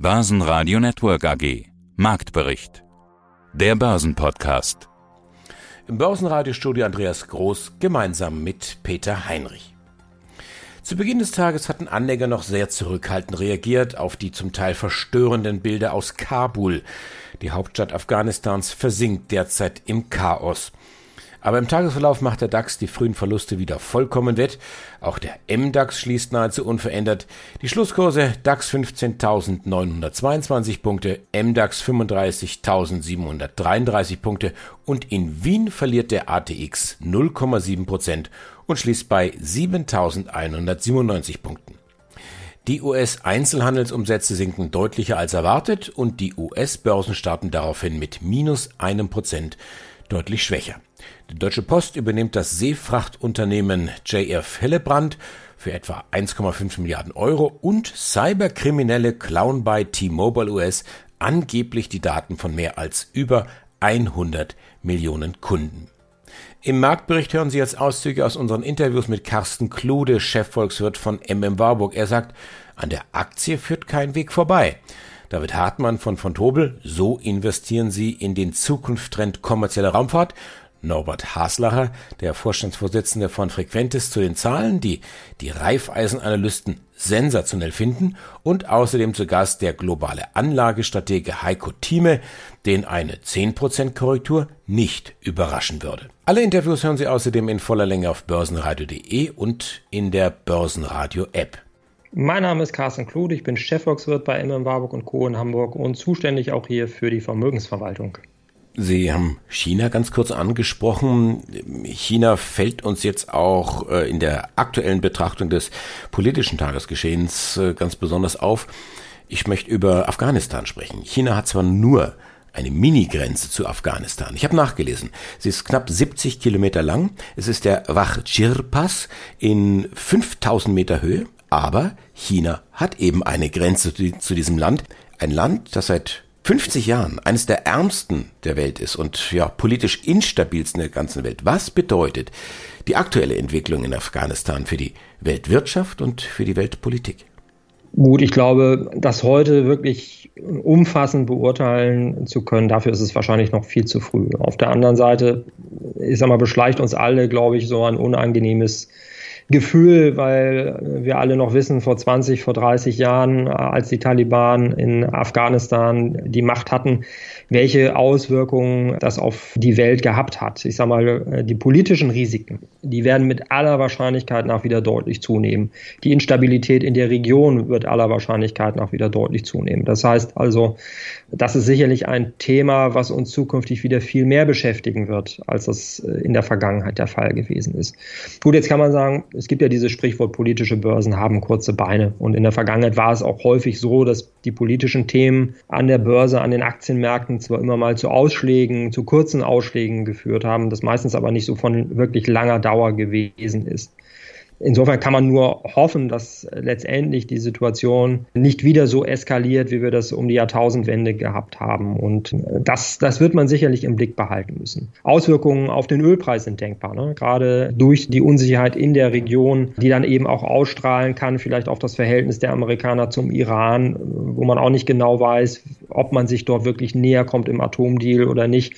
Börsenradio Network AG. Marktbericht. Der Börsenpodcast. Im Börsenradiostudio Andreas Groß gemeinsam mit Peter Heinrich. Zu Beginn des Tages hatten Anleger noch sehr zurückhaltend reagiert auf die zum Teil verstörenden Bilder aus Kabul. Die Hauptstadt Afghanistans versinkt derzeit im Chaos. Aber im Tagesverlauf macht der DAX die frühen Verluste wieder vollkommen wett. Auch der MDAX schließt nahezu unverändert. Die Schlusskurse DAX 15.922 Punkte, MDAX 35.733 Punkte und in Wien verliert der ATX 0,7 Prozent und schließt bei 7.197 Punkten. Die US-Einzelhandelsumsätze sinken deutlicher als erwartet und die US-Börsen starten daraufhin mit minus einem Prozent deutlich schwächer. Die Deutsche Post übernimmt das Seefrachtunternehmen JF Hillebrand für etwa 1,5 Milliarden Euro und Cyberkriminelle klauen bei T-Mobile US angeblich die Daten von mehr als über 100 Millionen Kunden. Im Marktbericht hören Sie jetzt Auszüge aus unseren Interviews mit Carsten Klude, Chefvolkswirt von MM Warburg. Er sagt, an der Aktie führt kein Weg vorbei. David Hartmann von von Tobel, so investieren Sie in den Zukunftstrend kommerzielle Raumfahrt. Norbert Haslacher, der Vorstandsvorsitzende von Frequentis, zu den Zahlen, die die Reifeisenanalysten sensationell finden und außerdem zu Gast der globale Anlagestratege Heiko Thieme, den eine 10% Korrektur nicht überraschen würde. Alle Interviews hören Sie außerdem in voller Länge auf börsenradio.de und in der Börsenradio App. Mein Name ist Carsten Klude, ich bin Chefvolkswirt bei MM Warburg Co. in Hamburg und zuständig auch hier für die Vermögensverwaltung. Sie haben China ganz kurz angesprochen. China fällt uns jetzt auch äh, in der aktuellen Betrachtung des politischen Tagesgeschehens äh, ganz besonders auf. Ich möchte über Afghanistan sprechen. China hat zwar nur eine Mini-Grenze zu Afghanistan. Ich habe nachgelesen. Sie ist knapp 70 Kilometer lang. Es ist der Wachchir-Pass in 5000 Meter Höhe. Aber China hat eben eine Grenze zu diesem Land. Ein Land, das seit 50 Jahren eines der ärmsten der Welt ist und ja politisch instabilsten der ganzen Welt. Was bedeutet die aktuelle Entwicklung in Afghanistan für die Weltwirtschaft und für die Weltpolitik? Gut, ich glaube, das heute wirklich umfassend beurteilen zu können, dafür ist es wahrscheinlich noch viel zu früh. Auf der anderen Seite, ich sag mal, beschleicht uns alle, glaube ich, so ein unangenehmes Gefühl, weil wir alle noch wissen, vor 20, vor 30 Jahren, als die Taliban in Afghanistan die Macht hatten, welche Auswirkungen das auf die Welt gehabt hat. Ich sage mal, die politischen Risiken, die werden mit aller Wahrscheinlichkeit nach wieder deutlich zunehmen. Die Instabilität in der Region wird aller Wahrscheinlichkeit nach wieder deutlich zunehmen. Das heißt also, das ist sicherlich ein Thema, was uns zukünftig wieder viel mehr beschäftigen wird, als das in der Vergangenheit der Fall gewesen ist. Gut, jetzt kann man sagen, es gibt ja dieses Sprichwort, politische Börsen haben kurze Beine. Und in der Vergangenheit war es auch häufig so, dass die politischen Themen an der Börse, an den Aktienmärkten zwar immer mal zu Ausschlägen, zu kurzen Ausschlägen geführt haben, das meistens aber nicht so von wirklich langer Dauer gewesen ist. Insofern kann man nur hoffen, dass letztendlich die Situation nicht wieder so eskaliert, wie wir das um die Jahrtausendwende gehabt haben. Und das, das wird man sicherlich im Blick behalten müssen. Auswirkungen auf den Ölpreis sind denkbar, ne? gerade durch die Unsicherheit in der Region, die dann eben auch ausstrahlen kann, vielleicht auf das Verhältnis der Amerikaner zum Iran, wo man auch nicht genau weiß, ob man sich dort wirklich näher kommt im Atomdeal oder nicht.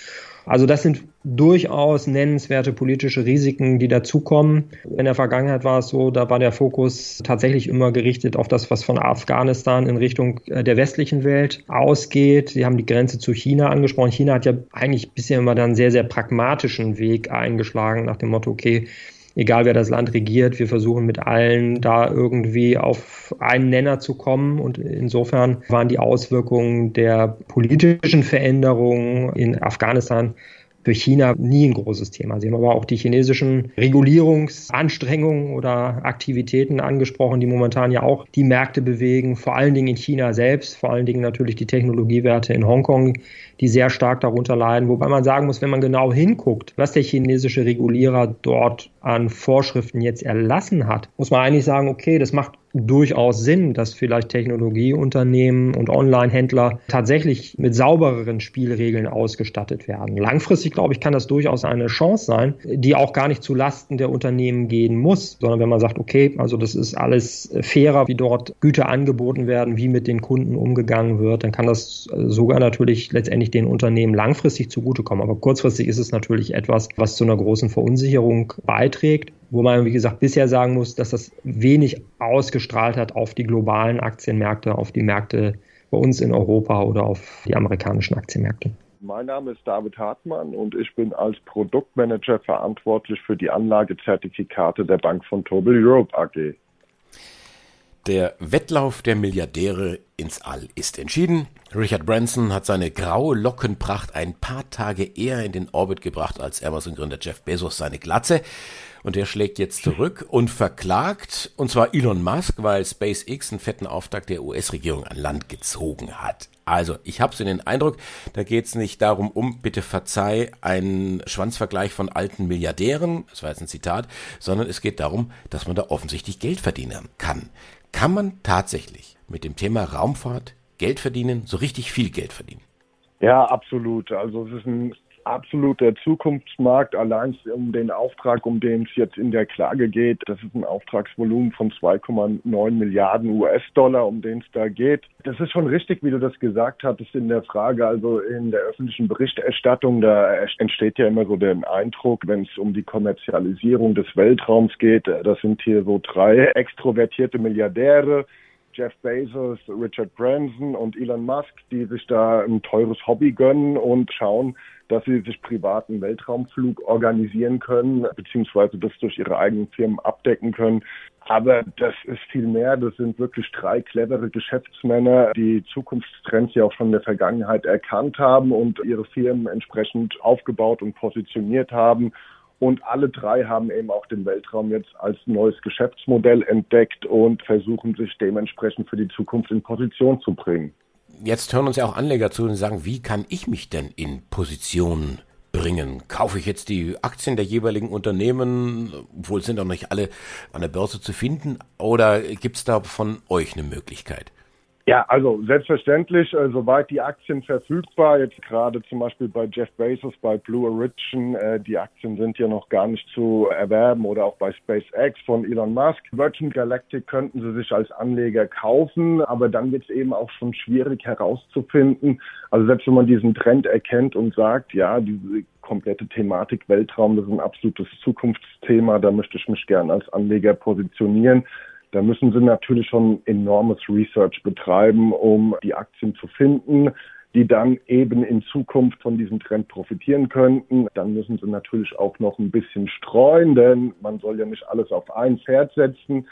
Also das sind durchaus nennenswerte politische Risiken, die dazukommen. In der Vergangenheit war es so, da war der Fokus tatsächlich immer gerichtet auf das, was von Afghanistan in Richtung äh, der westlichen Welt ausgeht. Sie haben die Grenze zu China angesprochen. China hat ja eigentlich bisher immer dann einen sehr, sehr pragmatischen Weg eingeschlagen nach dem Motto, okay, egal wer das Land regiert, wir versuchen mit allen da irgendwie auf einen Nenner zu kommen. Und insofern waren die Auswirkungen der politischen Veränderungen in Afghanistan für China nie ein großes Thema. Sie haben aber auch die chinesischen Regulierungsanstrengungen oder Aktivitäten angesprochen, die momentan ja auch die Märkte bewegen, vor allen Dingen in China selbst, vor allen Dingen natürlich die Technologiewerte in Hongkong, die sehr stark darunter leiden. Wobei man sagen muss, wenn man genau hinguckt, was der chinesische Regulierer dort an Vorschriften jetzt erlassen hat, muss man eigentlich sagen, okay, das macht durchaus Sinn, dass vielleicht Technologieunternehmen und Online-Händler tatsächlich mit saubereren Spielregeln ausgestattet werden. Langfristig, glaube ich, kann das durchaus eine Chance sein, die auch gar nicht zu Lasten der Unternehmen gehen muss, sondern wenn man sagt, okay, also das ist alles fairer, wie dort Güter angeboten werden, wie mit den Kunden umgegangen wird, dann kann das sogar natürlich letztendlich den Unternehmen langfristig zugutekommen. Aber kurzfristig ist es natürlich etwas, was zu einer großen Verunsicherung beiträgt wo man, wie gesagt, bisher sagen muss, dass das wenig ausgestrahlt hat auf die globalen Aktienmärkte, auf die Märkte bei uns in Europa oder auf die amerikanischen Aktienmärkte. Mein Name ist David Hartmann und ich bin als Produktmanager verantwortlich für die Anlagezertifikate der Bank von Tobel Europe AG. Der Wettlauf der Milliardäre ins All ist entschieden. Richard Branson hat seine graue Lockenpracht ein paar Tage eher in den Orbit gebracht als Amazon-Gründer Jeff Bezos seine Glatze. Und der schlägt jetzt zurück und verklagt, und zwar Elon Musk, weil SpaceX einen fetten Auftrag der US-Regierung an Land gezogen hat. Also, ich habe so den Eindruck, da geht es nicht darum, um, bitte verzeih, einen Schwanzvergleich von alten Milliardären, das war jetzt ein Zitat, sondern es geht darum, dass man da offensichtlich Geld verdienen kann. Kann man tatsächlich mit dem Thema Raumfahrt Geld verdienen, so richtig viel Geld verdienen? Ja, absolut. Also es ist ein absoluter Zukunftsmarkt. Allein um den Auftrag, um den es jetzt in der Klage geht, das ist ein Auftragsvolumen von 2,9 Milliarden US-Dollar, um den es da geht. Das ist schon richtig, wie du das gesagt hattest in der Frage. Also in der öffentlichen Berichterstattung, da entsteht ja immer so der Eindruck, wenn es um die Kommerzialisierung des Weltraums geht, das sind hier so drei extrovertierte Milliardäre, Jeff Bezos, Richard Branson und Elon Musk, die sich da ein teures Hobby gönnen und schauen, dass sie sich privaten Weltraumflug organisieren können, beziehungsweise das durch ihre eigenen Firmen abdecken können. Aber das ist viel mehr. Das sind wirklich drei clevere Geschäftsmänner, die Zukunftstrends ja auch schon in der Vergangenheit erkannt haben und ihre Firmen entsprechend aufgebaut und positioniert haben. Und alle drei haben eben auch den Weltraum jetzt als neues Geschäftsmodell entdeckt und versuchen sich dementsprechend für die Zukunft in Position zu bringen jetzt hören uns ja auch Anleger zu und sagen, wie kann ich mich denn in Position bringen? Kaufe ich jetzt die Aktien der jeweiligen Unternehmen, obwohl sind auch nicht alle an der Börse zu finden, oder gibt es da von euch eine Möglichkeit? Ja, also selbstverständlich, äh, soweit die Aktien verfügbar, jetzt gerade zum Beispiel bei Jeff Bezos, bei Blue Origin, äh, die Aktien sind ja noch gar nicht zu erwerben oder auch bei SpaceX von Elon Musk. Virgin Galactic könnten sie sich als Anleger kaufen, aber dann wird es eben auch schon schwierig herauszufinden. Also selbst wenn man diesen Trend erkennt und sagt, ja, diese komplette Thematik Weltraum, das ist ein absolutes Zukunftsthema, da möchte ich mich gern als Anleger positionieren da müssen sie natürlich schon enormes Research betreiben, um die Aktien zu finden, die dann eben in Zukunft von diesem Trend profitieren könnten. Dann müssen sie natürlich auch noch ein bisschen streuen, denn man soll ja nicht alles auf ein Pferd setzen.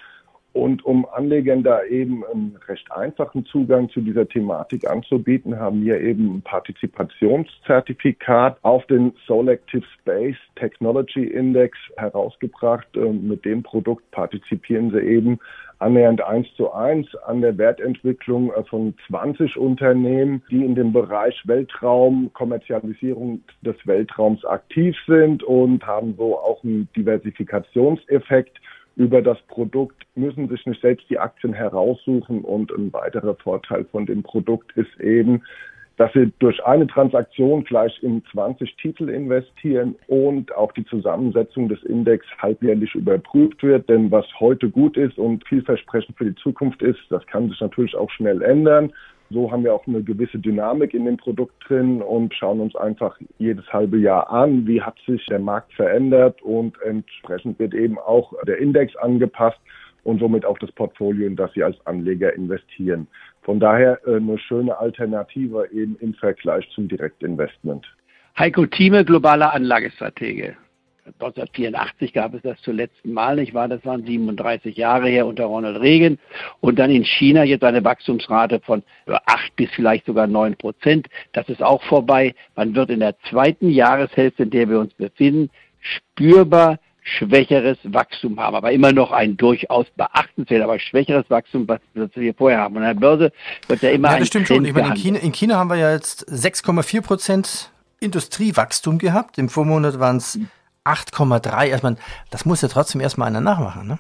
Und um Anlegern da eben einen recht einfachen Zugang zu dieser Thematik anzubieten, haben wir eben ein Partizipationszertifikat auf den Selective Space Technology Index herausgebracht. Ähm, mit dem Produkt partizipieren sie eben annähernd eins zu eins an der Wertentwicklung äh, von 20 Unternehmen, die in dem Bereich Weltraum, Kommerzialisierung des Weltraums aktiv sind und haben so auch einen Diversifikationseffekt über das Produkt, müssen sich nicht selbst die Aktien heraussuchen. Und ein weiterer Vorteil von dem Produkt ist eben, dass sie durch eine Transaktion gleich in 20 Titel investieren und auch die Zusammensetzung des Index halbjährlich überprüft wird. Denn was heute gut ist und vielversprechend für die Zukunft ist, das kann sich natürlich auch schnell ändern. So haben wir auch eine gewisse Dynamik in dem Produkt drin und schauen uns einfach jedes halbe Jahr an, wie hat sich der Markt verändert und entsprechend wird eben auch der Index angepasst und somit auch das Portfolio, in das Sie als Anleger investieren. Von daher äh, eine schöne Alternative eben im Vergleich zum Direktinvestment. Heiko Thieme, globaler Anlagestratege. 1984 gab es das zum letzten Mal, nicht wahr? Das waren 37 Jahre her unter Ronald Reagan. Und dann in China jetzt eine Wachstumsrate von 8 bis vielleicht sogar 9 Prozent. Das ist auch vorbei. Man wird in der zweiten Jahreshälfte, in der wir uns befinden, spürbar schwächeres Wachstum haben, aber immer noch ein durchaus beachtenswert, aber schwächeres Wachstum, was wir vorher haben. Und an der Börse wird ja immer ja, das stimmt Trend schon. Ich meine, in China, in China haben wir ja jetzt 6,4 Prozent Industriewachstum gehabt. Im Vormonat waren es 8,3. Also man, das muss ja trotzdem erstmal einer nachmachen, ne?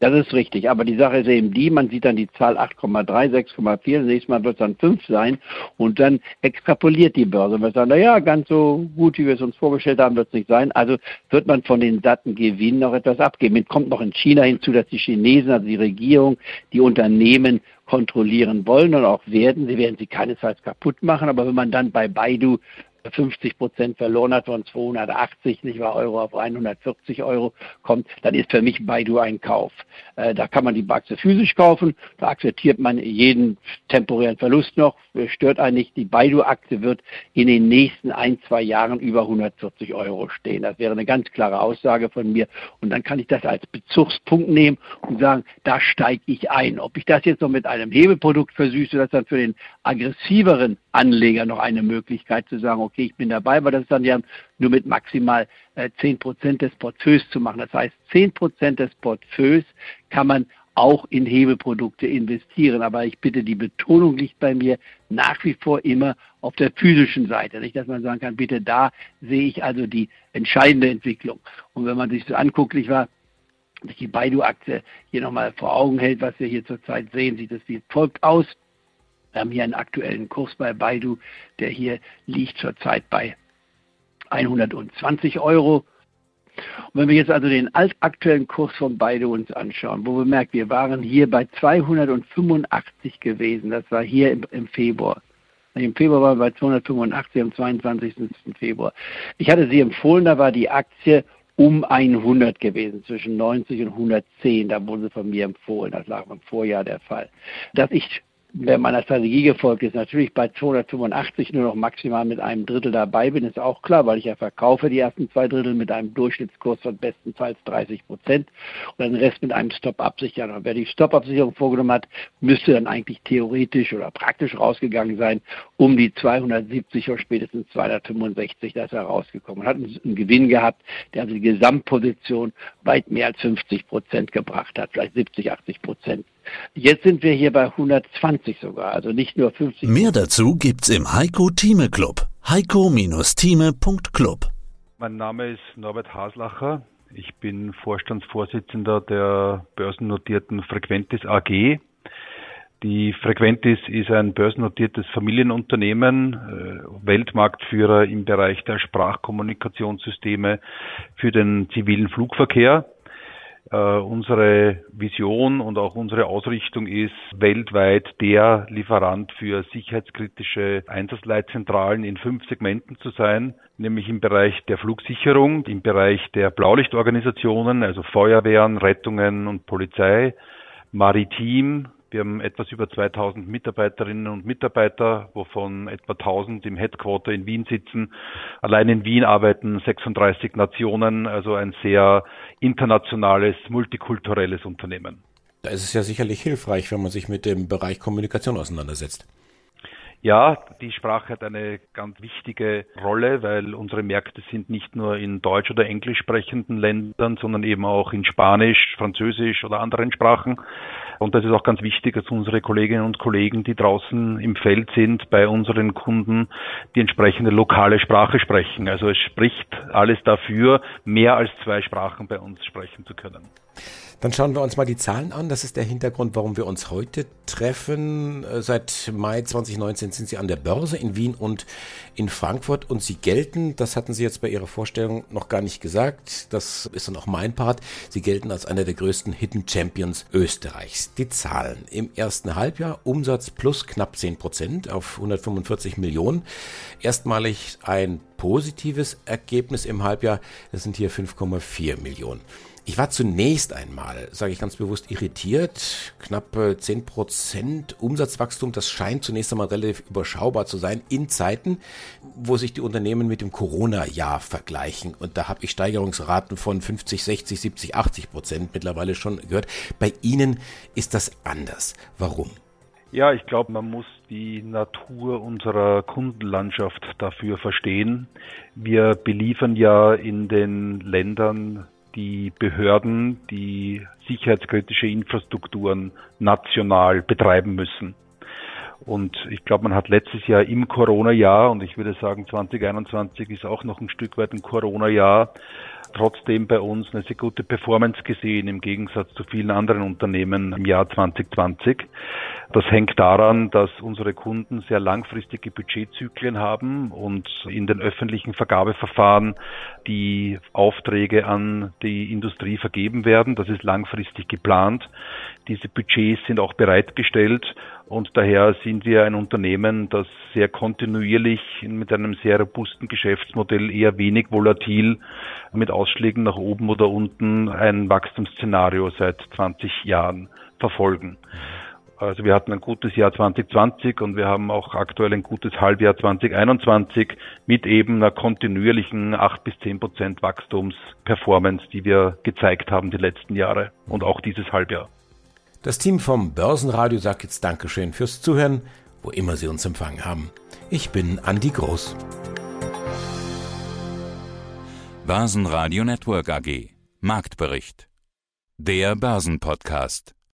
Das ist richtig, aber die Sache ist eben die, man sieht dann die Zahl 8,3, 6,4, nächstes Mal wird es dann 5 sein und dann extrapoliert die Börse. Und wir sagen, naja, ganz so gut, wie wir es uns vorgestellt haben, wird es nicht sein. Also wird man von den satten Gewinnen noch etwas abgeben. Jetzt kommt noch in China hinzu, dass die Chinesen, also die Regierung, die Unternehmen kontrollieren wollen und auch werden. Sie werden sie keinesfalls kaputt machen, aber wenn man dann bei Baidu 50 Prozent verloren hat von 280 nicht wahr, Euro auf 140 Euro kommt, dann ist für mich Baidu ein Kauf. Äh, da kann man die Aktie physisch kaufen, da akzeptiert man jeden temporären Verlust noch, stört einen nicht. Die Baidu-Aktie wird in den nächsten ein, zwei Jahren über 140 Euro stehen. Das wäre eine ganz klare Aussage von mir. Und dann kann ich das als Bezugspunkt nehmen und sagen, da steige ich ein. Ob ich das jetzt noch mit einem Hebelprodukt versüße, das dann für den aggressiveren Anleger noch eine Möglichkeit zu sagen, okay, ich bin dabei, weil das ist dann ja nur mit maximal äh, 10% des Portfolios zu machen. Das heißt, 10% des Portfolios kann man auch in Hebelprodukte investieren. Aber ich bitte, die Betonung liegt bei mir nach wie vor immer auf der physischen Seite. Nicht, dass man sagen kann, bitte da sehe ich also die entscheidende Entwicklung. Und wenn man sich so anguckt, ich war die Baidu-Aktie hier nochmal vor Augen hält, was wir hier zurzeit sehen, sieht es wie folgt aus. Wir haben hier einen aktuellen Kurs bei Baidu, der hier liegt zurzeit bei 120 Euro. Und wenn wir jetzt also den aktuellen Kurs von Baidu uns anschauen, wo wir merken, wir waren hier bei 285 gewesen, das war hier im, im Februar. Im Februar waren wir bei 285 am 22. Februar. Ich hatte sie empfohlen, da war die Aktie um 100 gewesen, zwischen 90 und 110. Da wurde sie von mir empfohlen. Das lag im Vorjahr der Fall. Dass ich wer meiner Strategie gefolgt ist, natürlich bei 285 nur noch maximal mit einem Drittel dabei bin, ist auch klar, weil ich ja verkaufe die ersten zwei Drittel mit einem Durchschnittskurs von bestenfalls 30 Prozent und den Rest mit einem Stop absichern. Und wer die Stop-Absicherung vorgenommen hat, müsste dann eigentlich theoretisch oder praktisch rausgegangen sein, um die 270 oder spätestens 265, da ist er rausgekommen. Hat einen Gewinn gehabt, der also die Gesamtposition weit mehr als 50 Prozent gebracht hat, vielleicht 70, 80 Prozent. Jetzt sind wir hier bei 120 sogar, also nicht nur 50. Mehr dazu gibt's im Heiko Thieme Club. heiko-thieme.club. Mein Name ist Norbert Haslacher. Ich bin Vorstandsvorsitzender der börsennotierten Frequentis AG. Die Frequentis ist ein börsennotiertes Familienunternehmen, äh, Weltmarktführer im Bereich der Sprachkommunikationssysteme für den zivilen Flugverkehr. Äh, unsere Vision und auch unsere Ausrichtung ist, weltweit der Lieferant für sicherheitskritische Einsatzleitzentralen in fünf Segmenten zu sein, nämlich im Bereich der Flugsicherung, im Bereich der Blaulichtorganisationen, also Feuerwehren, Rettungen und Polizei, Maritim, wir haben etwas über 2000 Mitarbeiterinnen und Mitarbeiter, wovon etwa 1000 im Headquarter in Wien sitzen. Allein in Wien arbeiten 36 Nationen, also ein sehr internationales, multikulturelles Unternehmen. Da ist es ja sicherlich hilfreich, wenn man sich mit dem Bereich Kommunikation auseinandersetzt. Ja, die Sprache hat eine ganz wichtige Rolle, weil unsere Märkte sind nicht nur in deutsch- oder englisch sprechenden Ländern, sondern eben auch in Spanisch, Französisch oder anderen Sprachen. Und das ist auch ganz wichtig, dass unsere Kolleginnen und Kollegen, die draußen im Feld sind, bei unseren Kunden die entsprechende lokale Sprache sprechen. Also es spricht alles dafür, mehr als zwei Sprachen bei uns sprechen zu können. Dann schauen wir uns mal die Zahlen an. Das ist der Hintergrund, warum wir uns heute treffen. Äh, seit Mai 2019 sind Sie an der Börse in Wien und in Frankfurt und Sie gelten, das hatten Sie jetzt bei Ihrer Vorstellung noch gar nicht gesagt, das ist dann auch mein Part, Sie gelten als einer der größten Hidden Champions Österreichs. Die Zahlen im ersten Halbjahr Umsatz plus knapp 10 Prozent auf 145 Millionen. Erstmalig ein positives Ergebnis im Halbjahr, das sind hier 5,4 Millionen. Ich war zunächst einmal, sage ich ganz bewusst, irritiert. Knapp 10% Umsatzwachstum, das scheint zunächst einmal relativ überschaubar zu sein in Zeiten, wo sich die Unternehmen mit dem Corona-Jahr vergleichen. Und da habe ich Steigerungsraten von 50, 60, 70, 80 Prozent mittlerweile schon gehört. Bei Ihnen ist das anders. Warum? Ja, ich glaube, man muss die Natur unserer Kundenlandschaft dafür verstehen. Wir beliefern ja in den Ländern die Behörden die sicherheitskritische Infrastrukturen national betreiben müssen. Und ich glaube, man hat letztes Jahr im Corona-Jahr, und ich würde sagen 2021 ist auch noch ein Stück weit ein Corona-Jahr, trotzdem bei uns eine sehr gute Performance gesehen im Gegensatz zu vielen anderen Unternehmen im Jahr 2020. Das hängt daran, dass unsere Kunden sehr langfristige Budgetzyklen haben und in den öffentlichen Vergabeverfahren die Aufträge an die Industrie vergeben werden. Das ist langfristig geplant. Diese Budgets sind auch bereitgestellt und daher sind wir ein Unternehmen, das sehr kontinuierlich mit einem sehr robusten Geschäftsmodell eher wenig volatil mit Ausschlägen nach oben oder unten ein Wachstumsszenario seit 20 Jahren verfolgen. Also wir hatten ein gutes Jahr 2020 und wir haben auch aktuell ein gutes Halbjahr 2021 mit eben einer kontinuierlichen 8 bis 10 Prozent Wachstumsperformance, die wir gezeigt haben die letzten Jahre und auch dieses Halbjahr. Das Team vom Börsenradio sagt jetzt Dankeschön fürs Zuhören, wo immer Sie uns empfangen haben. Ich bin Andi Groß. Börsenradio Network AG. Marktbericht. Der Börsenpodcast.